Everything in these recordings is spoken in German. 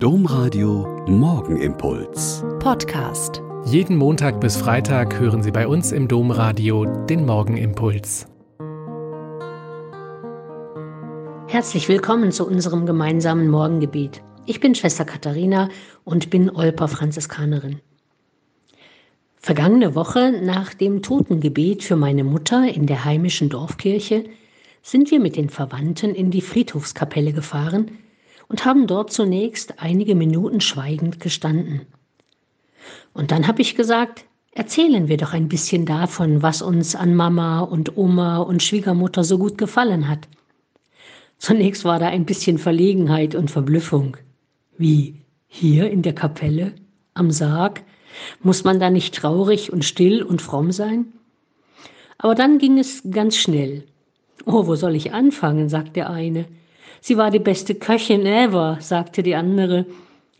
Domradio Morgenimpuls. Podcast. Jeden Montag bis Freitag hören Sie bei uns im Domradio den Morgenimpuls. Herzlich willkommen zu unserem gemeinsamen Morgengebet. Ich bin Schwester Katharina und bin Olper Franziskanerin. Vergangene Woche nach dem Totengebet für meine Mutter in der heimischen Dorfkirche sind wir mit den Verwandten in die Friedhofskapelle gefahren, und haben dort zunächst einige Minuten schweigend gestanden. Und dann habe ich gesagt, erzählen wir doch ein bisschen davon, was uns an Mama und Oma und Schwiegermutter so gut gefallen hat. Zunächst war da ein bisschen Verlegenheit und Verblüffung. Wie, hier in der Kapelle, am Sarg, muss man da nicht traurig und still und fromm sein? Aber dann ging es ganz schnell. Oh, wo soll ich anfangen, sagt der eine. Sie war die beste Köchin ever, sagte die andere.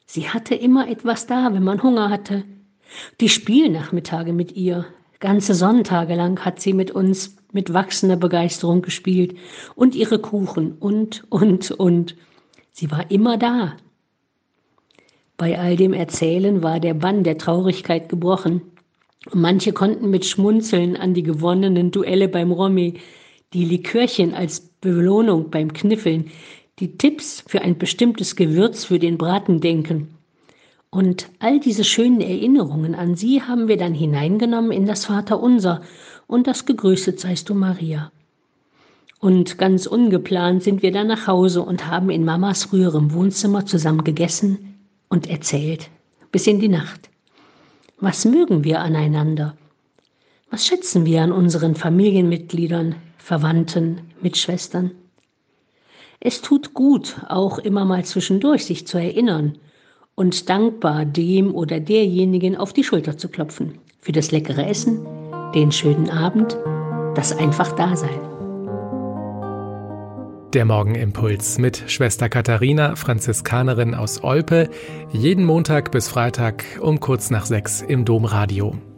Sie hatte immer etwas da, wenn man Hunger hatte. Die Spielnachmittage mit ihr, ganze Sonntage lang hat sie mit uns mit wachsender Begeisterung gespielt und ihre Kuchen und, und, und. Sie war immer da. Bei all dem Erzählen war der Bann der Traurigkeit gebrochen. Manche konnten mit Schmunzeln an die gewonnenen Duelle beim Romy, die Likörchen als Belohnung beim Kniffeln, die Tipps für ein bestimmtes Gewürz für den Braten denken. Und all diese schönen Erinnerungen an sie haben wir dann hineingenommen in das Vaterunser und das Gegrüßet seist du Maria. Und ganz ungeplant sind wir dann nach Hause und haben in Mamas früherem Wohnzimmer zusammen gegessen und erzählt, bis in die Nacht. Was mögen wir aneinander? Was schätzen wir an unseren Familienmitgliedern, Verwandten, Mitschwestern? Es tut gut, auch immer mal zwischendurch sich zu erinnern und dankbar dem oder derjenigen auf die Schulter zu klopfen. Für das leckere Essen, den schönen Abend, das einfach Dasein. Der Morgenimpuls mit Schwester Katharina, Franziskanerin aus Olpe, jeden Montag bis Freitag um kurz nach sechs im Domradio.